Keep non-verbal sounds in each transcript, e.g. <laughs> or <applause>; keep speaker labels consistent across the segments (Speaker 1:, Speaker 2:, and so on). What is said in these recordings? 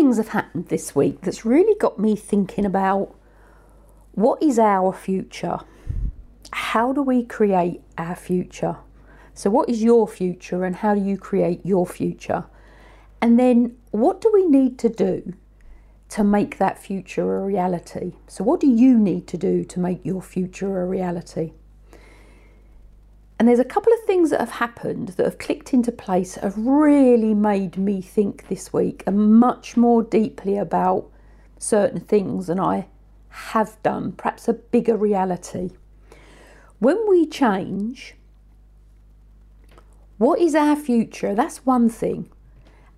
Speaker 1: Things have happened this week that's really got me thinking about what is our future? How do we create our future? So, what is your future and how do you create your future? And then, what do we need to do to make that future a reality? So, what do you need to do to make your future a reality? And there's a couple of things that have happened that have clicked into place, have really made me think this week and much more deeply about certain things than I have done, perhaps a bigger reality. When we change, what is our future? That's one thing.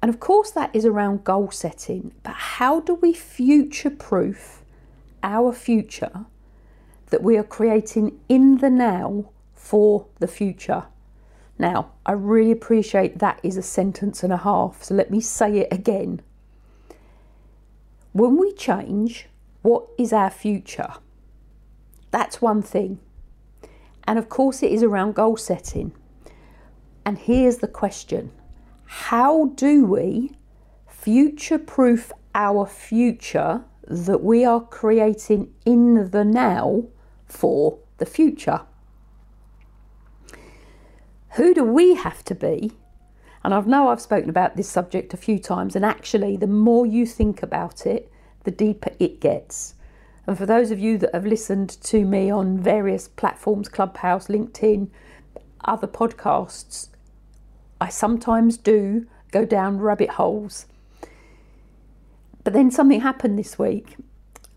Speaker 1: And of course, that is around goal setting. But how do we future proof our future that we are creating in the now for the future. Now, I really appreciate that is a sentence and a half, so let me say it again. When we change, what is our future? That's one thing. And of course, it is around goal setting. And here's the question How do we future proof our future that we are creating in the now for the future? Who do we have to be? And I know I've spoken about this subject a few times, and actually, the more you think about it, the deeper it gets. And for those of you that have listened to me on various platforms, Clubhouse, LinkedIn, other podcasts, I sometimes do go down rabbit holes. But then something happened this week,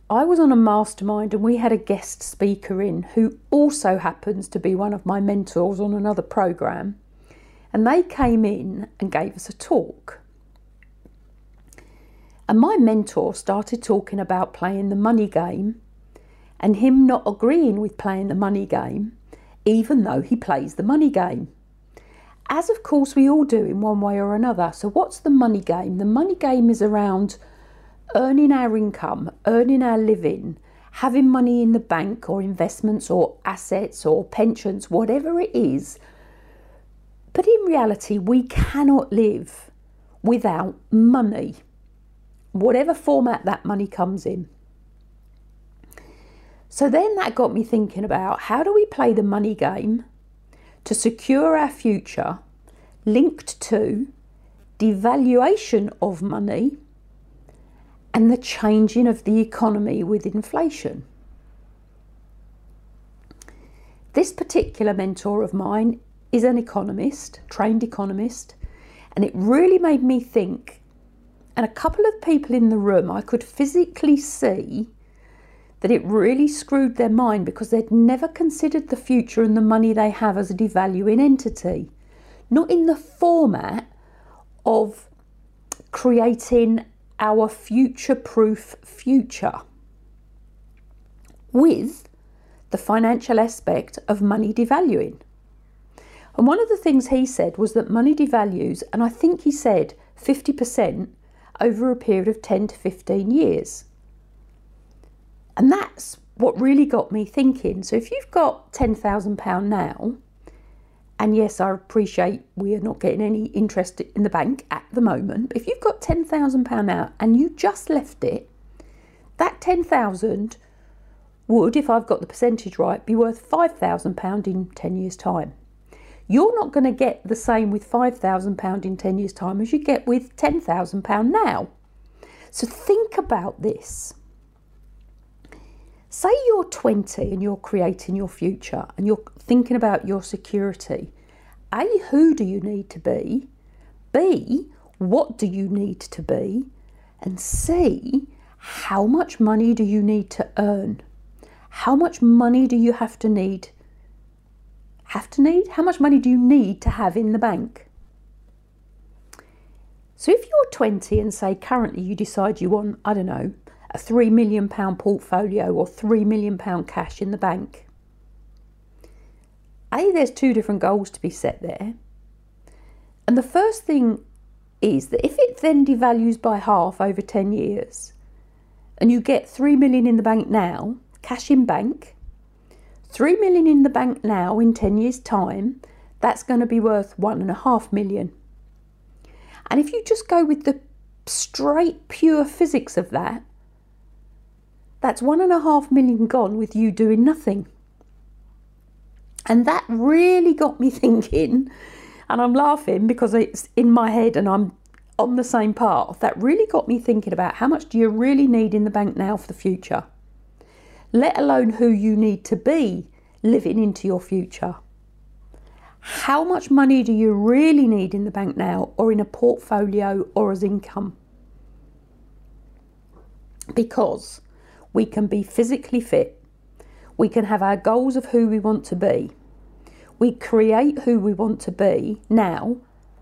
Speaker 1: I was on a mastermind and we had a guest speaker in who also happens to be one of my mentors on another program. And they came in and gave us a talk. And my mentor started talking about playing the money game and him not agreeing with playing the money game, even though he plays the money game. As of course we all do in one way or another. So, what's the money game? The money game is around earning our income, earning our living, having money in the bank or investments or assets or pensions, whatever it is. But in reality, we cannot live without money, whatever format that money comes in. So then that got me thinking about how do we play the money game to secure our future linked to devaluation of money and the changing of the economy with inflation. This particular mentor of mine is an economist, trained economist, and it really made me think. And a couple of people in the room, I could physically see that it really screwed their mind because they'd never considered the future and the money they have as a devaluing entity. Not in the format of creating our future proof future with the financial aspect of money devaluing. And one of the things he said was that money devalues, and I think he said 50% over a period of 10 to 15 years. And that's what really got me thinking. So if you've got £10,000 now, and yes, I appreciate we are not getting any interest in the bank at the moment. If you've got £10,000 out and you just left it, that 10000 would, if I've got the percentage right, be worth £5,000 in 10 years' time. You're not going to get the same with £5,000 in 10 years' time as you get with £10,000 now. So think about this. Say you're 20 and you're creating your future and you're thinking about your security. A, who do you need to be? B, what do you need to be? And C, how much money do you need to earn? How much money do you have to need? Have to need? How much money do you need to have in the bank? So if you're 20 and say currently you decide you want, I don't know, a £3 million portfolio or £3 million cash in the bank, A, there's two different goals to be set there. And the first thing is that if it then devalues by half over 10 years and you get 3 million in the bank now, cash in bank, 3 million in the bank now in 10 years' time, that's going to be worth 1.5 million. And if you just go with the straight, pure physics of that, that's 1.5 million gone with you doing nothing. And that really got me <laughs> thinking and I'm laughing because it's in my head and I'm on the same path. That really got me thinking about how much do you really need in the bank now for the future, let alone who you need to be living into your future. How much money do you really need in the bank now, or in a portfolio, or as income? Because we can be physically fit, we can have our goals of who we want to be, we create who we want to be now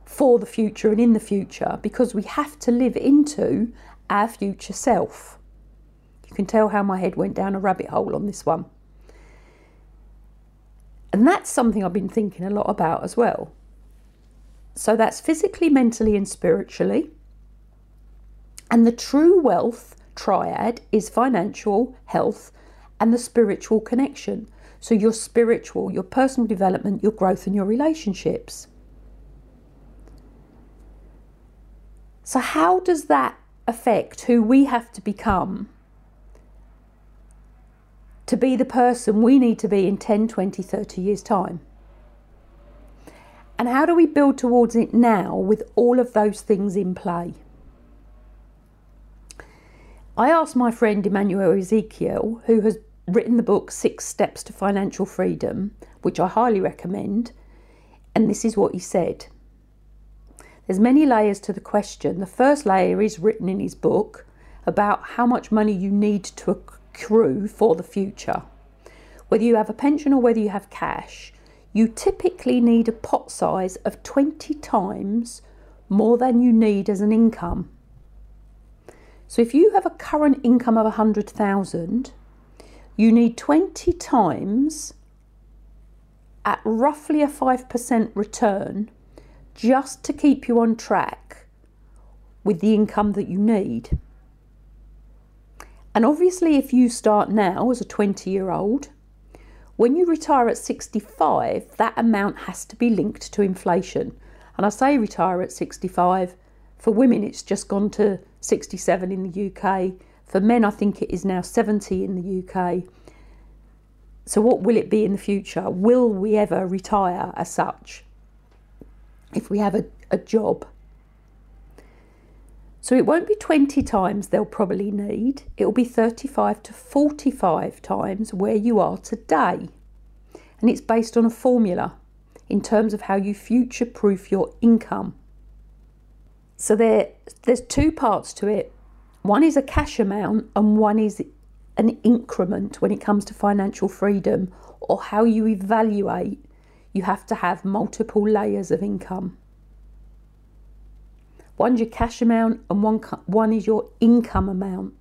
Speaker 1: for the future and in the future because we have to live into our future self. You can tell how my head went down a rabbit hole on this one. And that's something I've been thinking a lot about as well. So that's physically, mentally, and spiritually. And the true wealth triad is financial, health, and the spiritual connection. So, your spiritual, your personal development, your growth, and your relationships. So, how does that affect who we have to become to be the person we need to be in 10, 20, 30 years' time? And how do we build towards it now with all of those things in play? I asked my friend Emmanuel Ezekiel, who has written the book Six Steps to Financial Freedom, which I highly recommend. And this is what he said. There's many layers to the question. The first layer is written in his book about how much money you need to accrue for the future. Whether you have a pension or whether you have cash, you typically need a pot size of 20 times more than you need as an income. So if you have a current income of 100,000, you need 20 times at roughly a 5% return just to keep you on track with the income that you need. And obviously, if you start now as a 20 year old, when you retire at 65, that amount has to be linked to inflation. And I say retire at 65, for women, it's just gone to 67 in the UK. For men, I think it is now 70 in the UK. So, what will it be in the future? Will we ever retire as such if we have a, a job? So, it won't be 20 times they'll probably need, it will be 35 to 45 times where you are today. And it's based on a formula in terms of how you future proof your income. So, there, there's two parts to it one is a cash amount, and one is an increment when it comes to financial freedom or how you evaluate. You have to have multiple layers of income. One's your cash amount, and one, one is your income amount.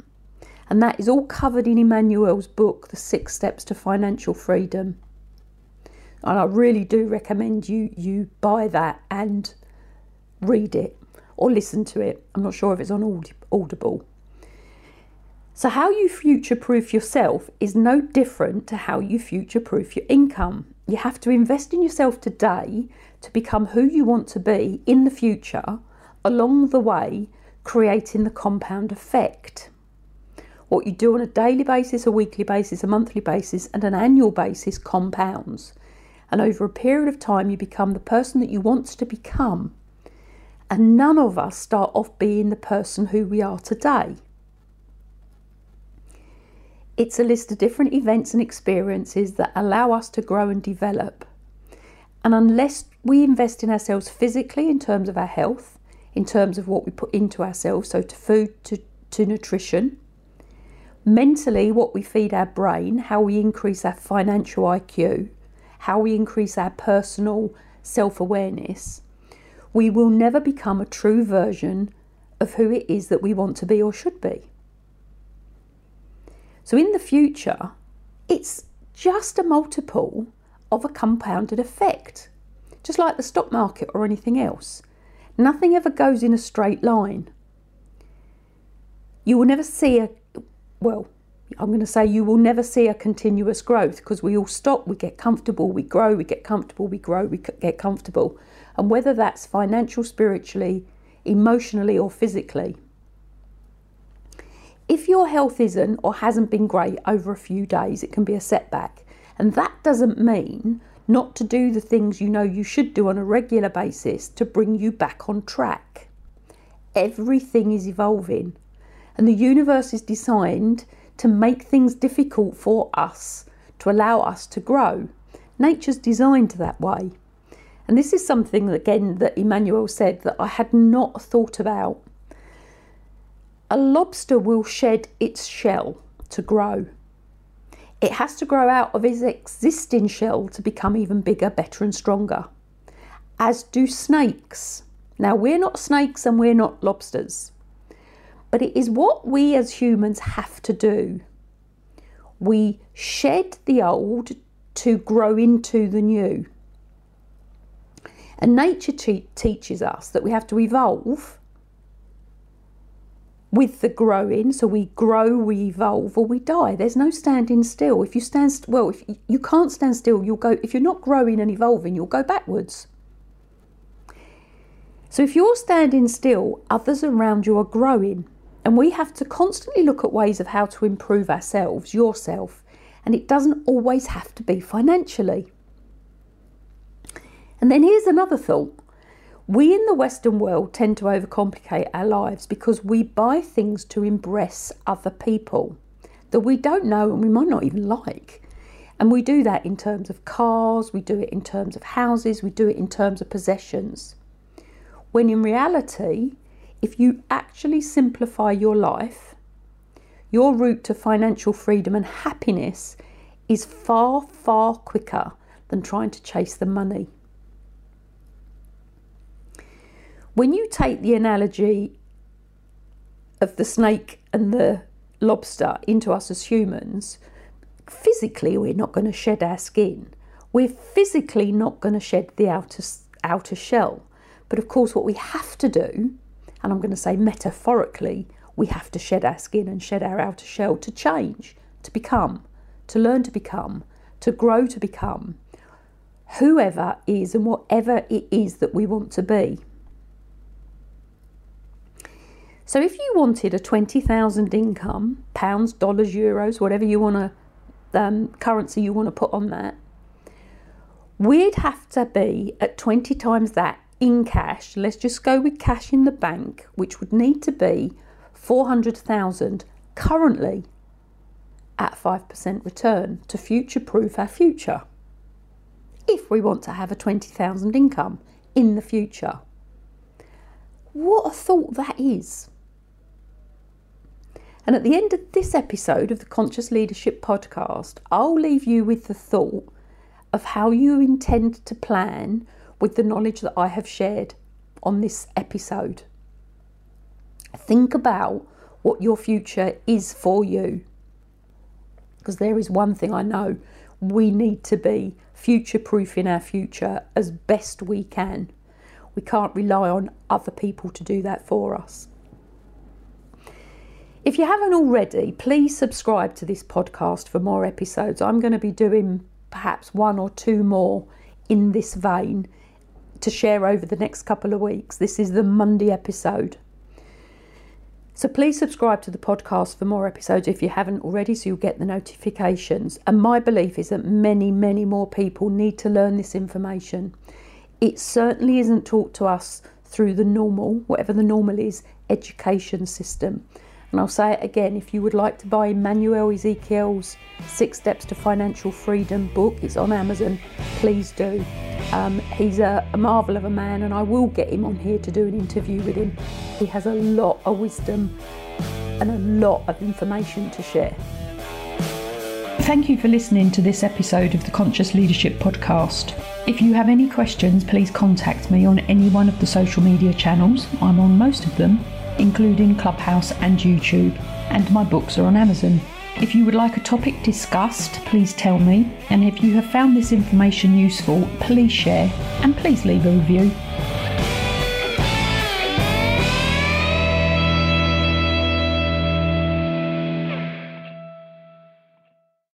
Speaker 1: And that is all covered in Emmanuel's book, The Six Steps to Financial Freedom. And I really do recommend you you buy that and read it or listen to it. I'm not sure if it's on Audible. So, how you future proof yourself is no different to how you future proof your income. You have to invest in yourself today to become who you want to be in the future, along the way, creating the compound effect. What you do on a daily basis, a weekly basis, a monthly basis, and an annual basis compounds. And over a period of time, you become the person that you want to become. And none of us start off being the person who we are today. It's a list of different events and experiences that allow us to grow and develop. And unless we invest in ourselves physically in terms of our health, in terms of what we put into ourselves, so to food, to, to nutrition, mentally, what we feed our brain, how we increase our financial IQ, how we increase our personal self awareness, we will never become a true version of who it is that we want to be or should be. So in the future, it's just a multiple of a compounded effect, just like the stock market or anything else. Nothing ever goes in a straight line. You will never see a, well, I'm going to say you will never see a continuous growth because we all stop, we get comfortable, we grow, we get comfortable, we grow, we get comfortable. And whether that's financial, spiritually, emotionally, or physically. If your health isn't or hasn't been great over a few days, it can be a setback. And that doesn't mean not to do the things you know you should do on a regular basis to bring you back on track. Everything is evolving, and the universe is designed to make things difficult for us to allow us to grow. Nature's designed that way. And this is something, again, that Emmanuel said that I had not thought about. A lobster will shed its shell to grow. It has to grow out of its existing shell to become even bigger, better, and stronger, as do snakes. Now, we're not snakes and we're not lobsters, but it is what we as humans have to do. We shed the old to grow into the new. And nature te- teaches us that we have to evolve with the growing. So we grow, we evolve, or we die. There's no standing still. If you stand, st- well, if you can't stand still, you'll go. If you're not growing and evolving, you'll go backwards. So if you're standing still, others around you are growing. And we have to constantly look at ways of how to improve ourselves, yourself. And it doesn't always have to be financially. And then here's another thought. We in the Western world tend to overcomplicate our lives because we buy things to impress other people that we don't know and we might not even like. And we do that in terms of cars, we do it in terms of houses, we do it in terms of possessions. When in reality, if you actually simplify your life, your route to financial freedom and happiness is far, far quicker than trying to chase the money. When you take the analogy of the snake and the lobster into us as humans, physically we're not going to shed our skin. We're physically not going to shed the outer outer shell. But of course what we have to do, and I'm going to say metaphorically, we have to shed our skin and shed our outer shell to change, to become, to learn to become, to grow to become whoever is and whatever it is that we want to be. So if you wanted a 20,000 income, pounds, dollars, euros, whatever you want to, um, currency you want to put on that, we'd have to be at 20 times that in cash. Let's just go with cash in the bank, which would need to be 400,000 currently at 5% return to future proof our future. If we want to have a 20,000 income in the future. What a thought that is. And at the end of this episode of the Conscious Leadership Podcast, I'll leave you with the thought of how you intend to plan with the knowledge that I have shared on this episode. Think about what your future is for you. Because there is one thing I know we need to be future proof in our future as best we can. We can't rely on other people to do that for us. If you haven't already, please subscribe to this podcast for more episodes. I'm going to be doing perhaps one or two more in this vein to share over the next couple of weeks. This is the Monday episode. So please subscribe to the podcast for more episodes if you haven't already so you'll get the notifications. And my belief is that many, many more people need to learn this information. It certainly isn't taught to us through the normal, whatever the normal is, education system. And I'll say it again if you would like to buy Emmanuel Ezekiel's Six Steps to Financial Freedom book, it's on Amazon, please do. Um, he's a, a marvel of a man, and I will get him on here to do an interview with him. He has a lot of wisdom and a lot of information to share. Thank you for listening to this episode of the Conscious Leadership Podcast. If you have any questions, please contact me on any one of the social media channels. I'm on most of them, including Clubhouse and YouTube, and my books are on Amazon. If you would like a topic discussed, please tell me. And if you have found this information useful, please share and please leave a review.